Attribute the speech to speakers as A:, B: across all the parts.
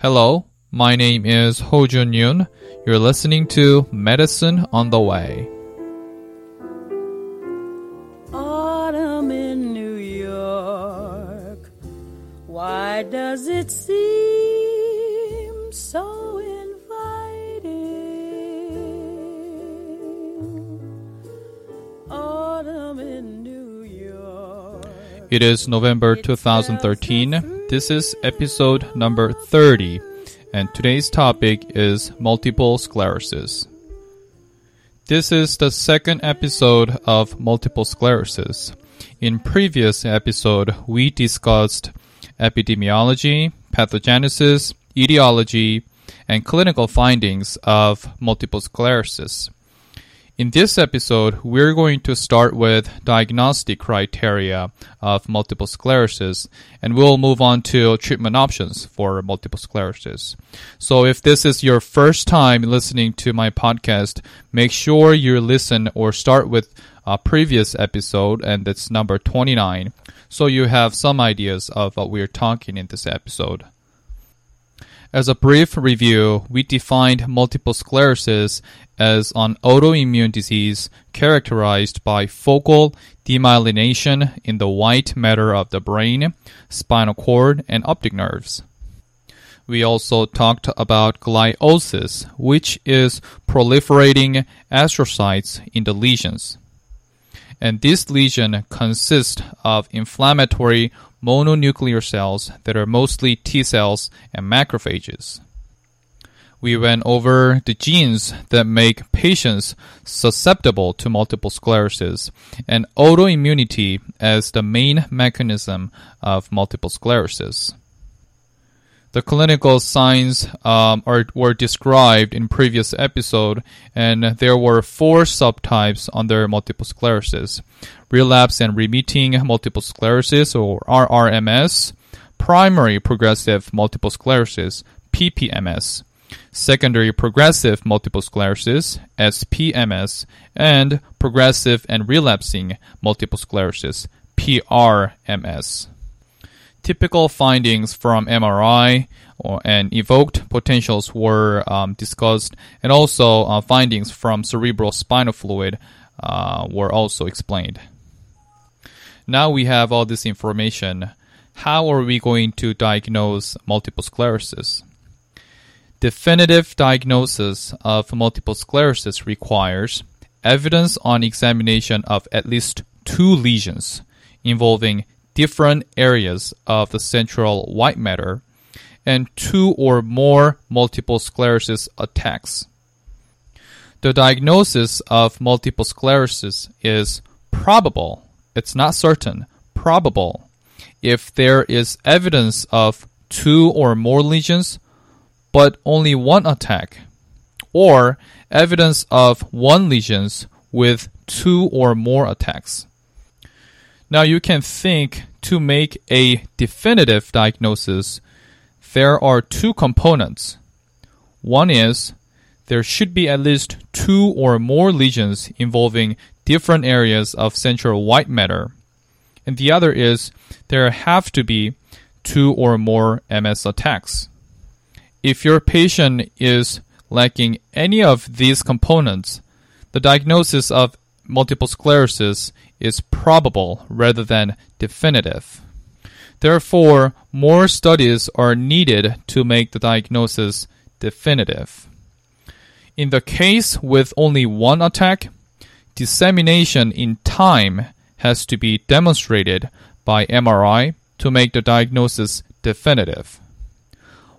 A: Hello, my name is Ho Jun Yoon. You're listening to Medicine on the Way.
B: Autumn in New York. Why does it seem so inviting? Autumn in New York.
A: It is November 2013. This is episode number 30, and today's topic is multiple sclerosis. This is the second episode of multiple sclerosis. In previous episode, we discussed epidemiology, pathogenesis, etiology, and clinical findings of multiple sclerosis. In this episode, we're going to start with diagnostic criteria of multiple sclerosis, and we'll move on to treatment options for multiple sclerosis. So if this is your first time listening to my podcast, make sure you listen or start with a previous episode, and that's number 29, so you have some ideas of what we're talking in this episode. As a brief review, we defined multiple sclerosis as an autoimmune disease characterized by focal demyelination in the white matter of the brain, spinal cord, and optic nerves. We also talked about gliosis, which is proliferating astrocytes in the lesions. And this lesion consists of inflammatory mononuclear cells that are mostly T cells and macrophages. We went over the genes that make patients susceptible to multiple sclerosis and autoimmunity as the main mechanism of multiple sclerosis. The clinical signs um, are, were described in previous episode, and there were four subtypes under multiple sclerosis: relapse and remitting multiple sclerosis, or RRMS; primary progressive multiple sclerosis (PPMS); secondary progressive multiple sclerosis (SPMS); and progressive and relapsing multiple sclerosis (PRMS). Typical findings from MRI or, and evoked potentials were um, discussed, and also uh, findings from cerebral spinal fluid uh, were also explained. Now we have all this information. How are we going to diagnose multiple sclerosis? Definitive diagnosis of multiple sclerosis requires evidence on examination of at least two lesions involving different areas of the central white matter and two or more multiple sclerosis attacks. The diagnosis of multiple sclerosis is probable, it's not certain, probable, if there is evidence of two or more lesions but only one attack, or evidence of one lesions with two or more attacks. Now you can think to make a definitive diagnosis, there are two components. One is there should be at least two or more lesions involving different areas of central white matter. And the other is there have to be two or more MS attacks. If your patient is lacking any of these components, the diagnosis of multiple sclerosis is probable rather than definitive. Therefore, more studies are needed to make the diagnosis definitive. In the case with only one attack, dissemination in time has to be demonstrated by MRI to make the diagnosis definitive.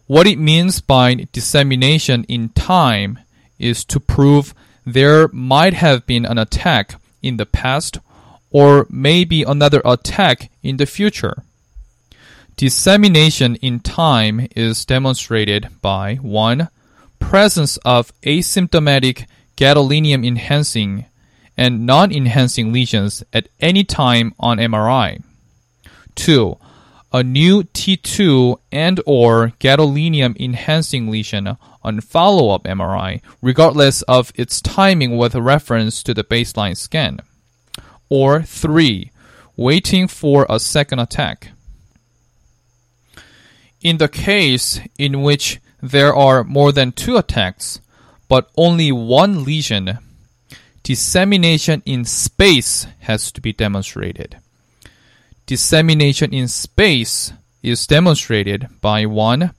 A: What it means by dissemination in time is to prove there might have been an attack in the past or maybe another attack in the future. Dissemination in time is demonstrated by 1. Presence of asymptomatic gadolinium enhancing and non enhancing lesions at any time on MRI. 2 a new T2 and or gadolinium enhancing lesion on follow-up MRI, regardless of its timing with reference to the baseline scan. Or 3. Waiting for a second attack. In the case in which there are more than two attacks, but only one lesion, dissemination in space has to be demonstrated. Dissemination in space is demonstrated by one,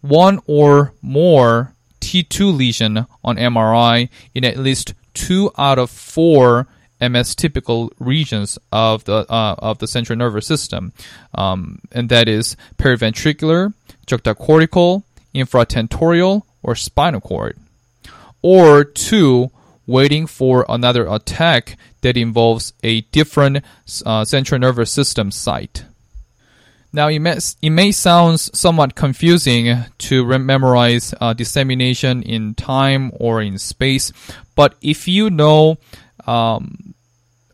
A: one or more T2 lesion on MRI in at least two out of four MS typical regions of the uh, of the central nervous system, um, and that is periventricular, juxtacortical, infratentorial, or spinal cord, or two waiting for another attack that involves a different uh, central nervous system site. Now, it may, it may sound somewhat confusing to memorize uh, dissemination in time or in space, but if you know um,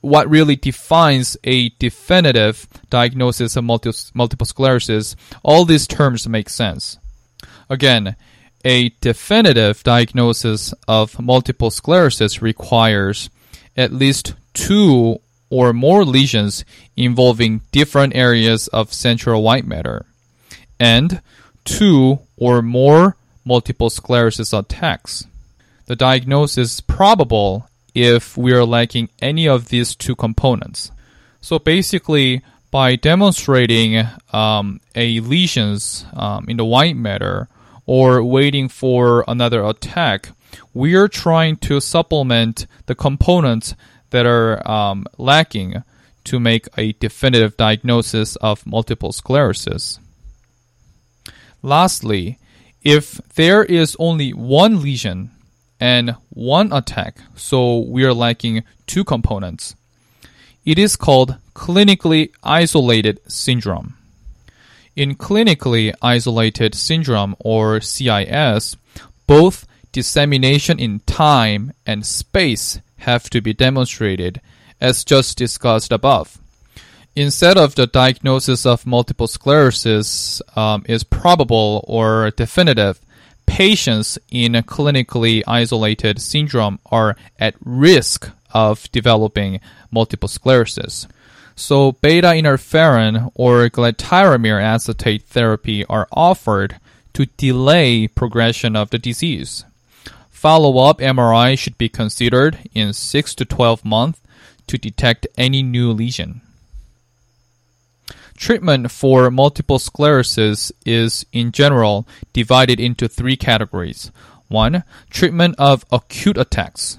A: what really defines a definitive diagnosis of multi- multiple sclerosis, all these terms make sense. Again, a definitive diagnosis of multiple sclerosis requires at least two or more lesions involving different areas of central white matter, and two or more multiple sclerosis attacks. The diagnosis is probable if we are lacking any of these two components. So basically, by demonstrating um, a lesions um, in the white matter or waiting for another attack, we are trying to supplement the components that are um, lacking to make a definitive diagnosis of multiple sclerosis. Lastly, if there is only one lesion and one attack, so we are lacking two components, it is called clinically isolated syndrome. In clinically isolated syndrome or CIS, both dissemination in time and space have to be demonstrated, as just discussed above. Instead of the diagnosis of multiple sclerosis um, is probable or definitive, patients in a clinically isolated syndrome are at risk of developing multiple sclerosis. So beta interferon or glatiramer acetate therapy are offered to delay progression of the disease. Follow-up MRI should be considered in 6 to 12 months to detect any new lesion. Treatment for multiple sclerosis is, in general, divided into three categories. 1. Treatment of acute attacks.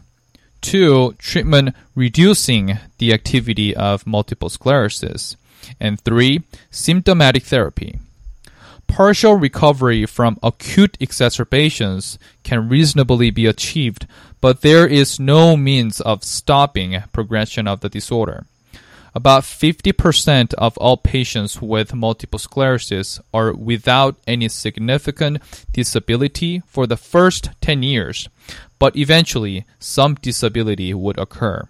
A: 2. Treatment reducing the activity of multiple sclerosis. And 3. Symptomatic therapy partial recovery from acute exacerbations can reasonably be achieved, but there is no means of stopping progression of the disorder. About 50% of all patients with multiple sclerosis are without any significant disability for the first 10 years, but eventually some disability would occur.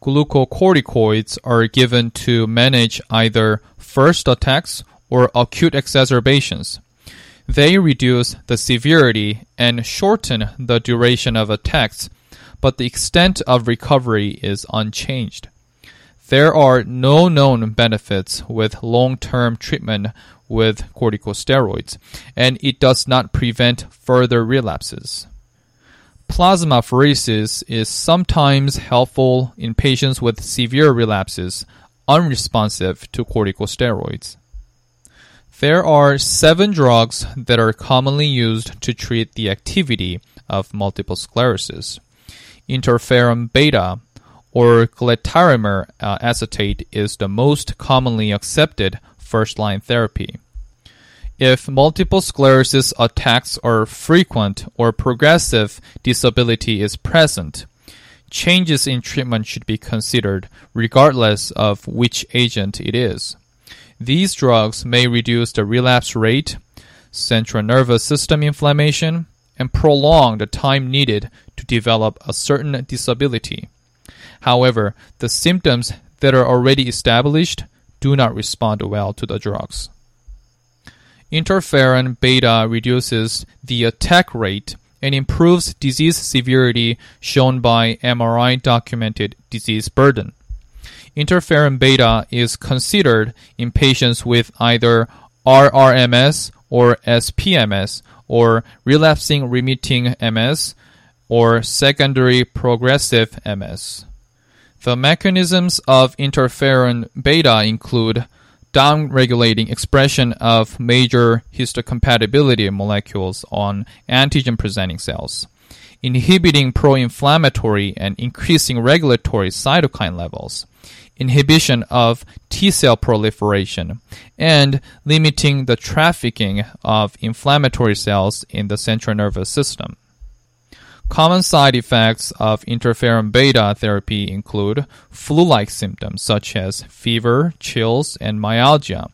A: Glucocorticoids are given to manage either first attacks or acute exacerbations. They reduce the severity and shorten the duration of attacks, but the extent of recovery is unchanged. There are no known benefits with long term treatment with corticosteroids, and it does not prevent further relapses. Plasmapheresis is sometimes helpful in patients with severe relapses unresponsive to corticosteroids. There are seven drugs that are commonly used to treat the activity of multiple sclerosis. Interferon beta or glatiramer uh, acetate is the most commonly accepted first line therapy. If multiple sclerosis attacks are frequent or progressive disability is present, changes in treatment should be considered regardless of which agent it is. These drugs may reduce the relapse rate, central nervous system inflammation, and prolong the time needed to develop a certain disability. However, the symptoms that are already established do not respond well to the drugs. Interferon beta reduces the attack rate and improves disease severity shown by MRI documented disease burden interferon beta is considered in patients with either RRMS or SPMS or relapsing remitting MS or secondary progressive MS. The mechanisms of interferon beta include downregulating expression of major histocompatibility molecules on antigen presenting cells, inhibiting pro inflammatory and increasing regulatory cytokine levels, inhibition of T cell proliferation, and limiting the trafficking of inflammatory cells in the central nervous system. Common side effects of interferon beta therapy include flu like symptoms such as fever, chills, and myalgia,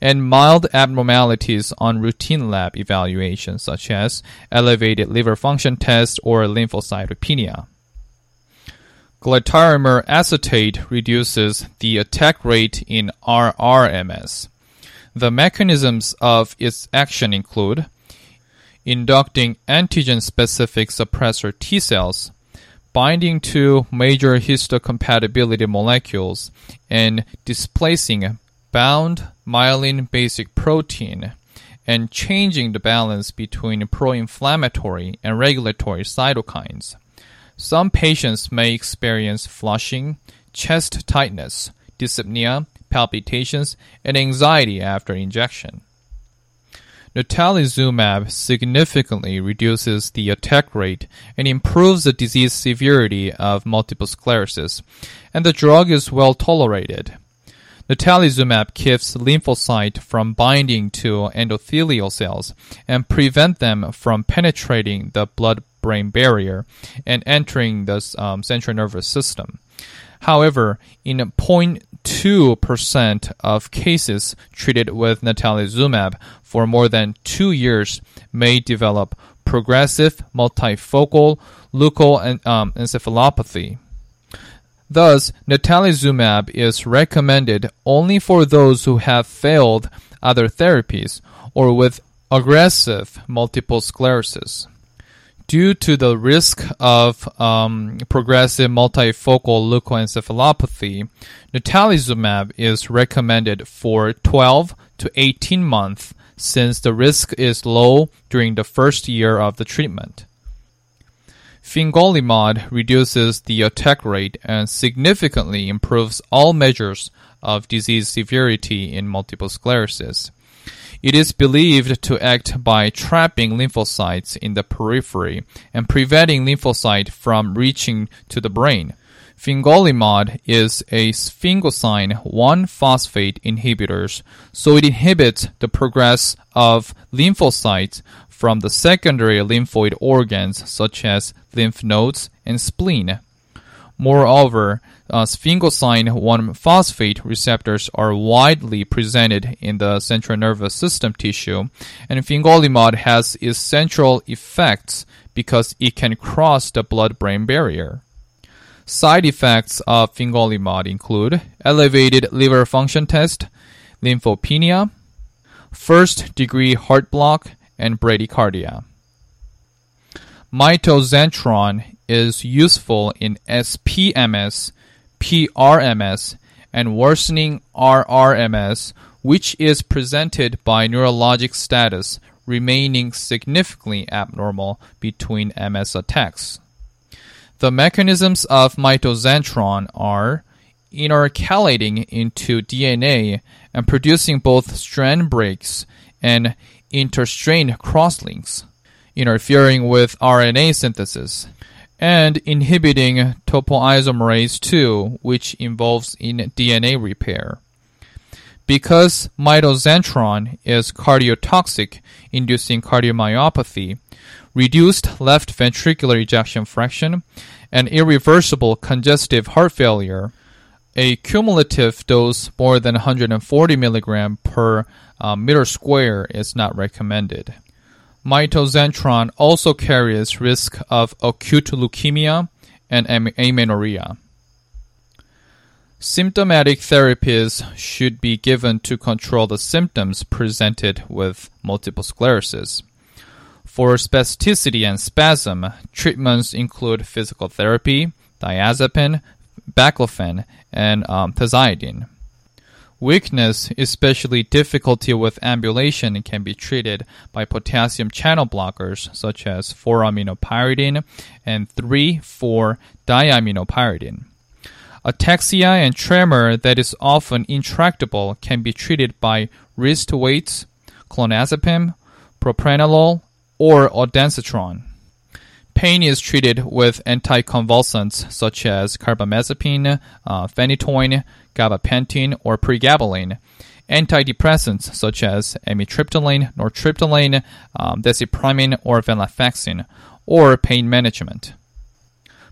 A: and mild abnormalities on routine lab evaluations such as elevated liver function test or lymphocytopenia. Glatiramer acetate reduces the attack rate in RRMS. The mechanisms of its action include inducting antigen specific suppressor T cells, binding to major histocompatibility molecules, and displacing bound myelin basic protein, and changing the balance between pro inflammatory and regulatory cytokines. Some patients may experience flushing, chest tightness, dyspnea, palpitations, and anxiety after injection. Natalizumab significantly reduces the attack rate and improves the disease severity of multiple sclerosis, and the drug is well tolerated. Natalizumab keeps lymphocyte from binding to endothelial cells and prevent them from penetrating the blood-brain barrier and entering the um, central nervous system. However, in 0.2% of cases treated with natalizumab for more than two years may develop progressive multifocal leukoencephalopathy. Um, Thus, natalizumab is recommended only for those who have failed other therapies or with aggressive multiple sclerosis due to the risk of um, progressive multifocal leukoencephalopathy, natalizumab is recommended for 12 to 18 months since the risk is low during the first year of the treatment. Fingolimod reduces the attack rate and significantly improves all measures of disease severity in multiple sclerosis. It is believed to act by trapping lymphocytes in the periphery and preventing lymphocyte from reaching to the brain. Fingolimod is a sphingosine 1-phosphate inhibitor, so it inhibits the progress of lymphocytes from the secondary lymphoid organs such as lymph nodes and spleen. Moreover, uh, sphingosine 1-phosphate receptors are widely presented in the central nervous system tissue, and fingolimod has essential effects because it can cross the blood-brain barrier. Side effects of fingolimod include elevated liver function test, lymphopenia, first-degree heart block, and bradycardia. Mitoxantrone is useful in SPMS, PRMS, and worsening RRMS, which is presented by neurologic status remaining significantly abnormal between MS attacks. The mechanisms of mitoxantrone are intercalating into DNA and producing both strand breaks and interstrand crosslinks interfering with RNA synthesis, and inhibiting topoisomerase 2, which involves in DNA repair. Because mitoxantrone is cardiotoxic, inducing cardiomyopathy, reduced left ventricular ejection fraction, and irreversible congestive heart failure, a cumulative dose more than 140 mg per uh, meter square is not recommended. Mitoxantrone also carries risk of acute leukemia and amenorrhea. Symptomatic therapies should be given to control the symptoms presented with multiple sclerosis. For spasticity and spasm, treatments include physical therapy, diazepam, baclofen, and um, Weakness, especially difficulty with ambulation, can be treated by potassium channel blockers such as 4-aminopyridine and 3,4-diaminopyridine. Ataxia and tremor that is often intractable can be treated by wrist weights, clonazepam, propranolol, or ondansetron. Pain is treated with anticonvulsants such as carbamazepine, uh, phenytoin, gabapentin, or pregabalin. Antidepressants such as amitriptyline, nortriptyline, um, desipramine, or venlafaxine, or pain management.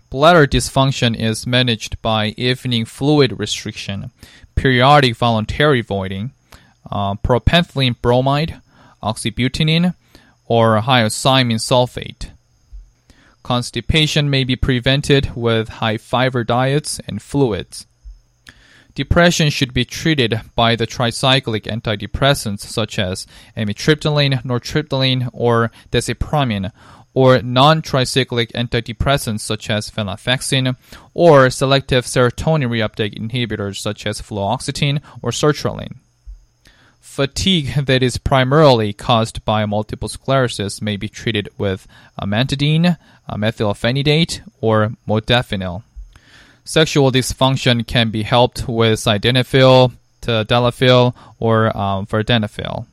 A: Bladder dysfunction is managed by evening fluid restriction, periodic voluntary voiding, uh, bromide, oxybutynin, or hyoscyamine sulfate. Constipation may be prevented with high fiber diets and fluids. Depression should be treated by the tricyclic antidepressants such as amitriptyline, nortriptyline, or desipramine, or non-tricyclic antidepressants such as venlafaxine, or selective serotonin reuptake inhibitors such as fluoxetine or sertraline. Fatigue that is primarily caused by multiple sclerosis may be treated with amantadine, methylphenidate, or modafinil. Sexual dysfunction can be helped with sildenafil, tadalafil, or um, vardenafil.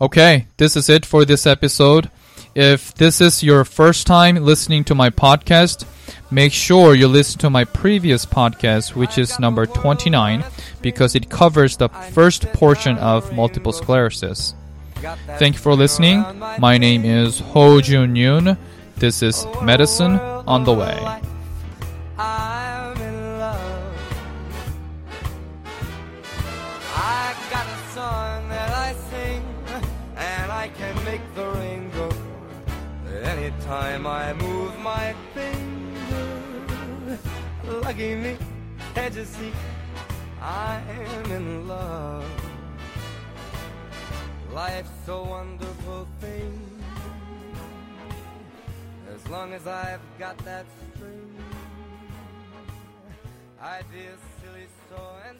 A: Okay, this is it for this episode. If this is your first time listening to my podcast, make sure you listen to my previous podcast, which is number 29, because it covers the first portion of multiple sclerosis. Thank you for listening. My name is Ho Jun Yoon. This is Medicine on the Way.
C: I got a song that I sing, and I can make the rain anytime I move my finger. Lucky me, can't you see? I'm in love. Life's a wonderful thing. As long as I've got that string, I feel silly so and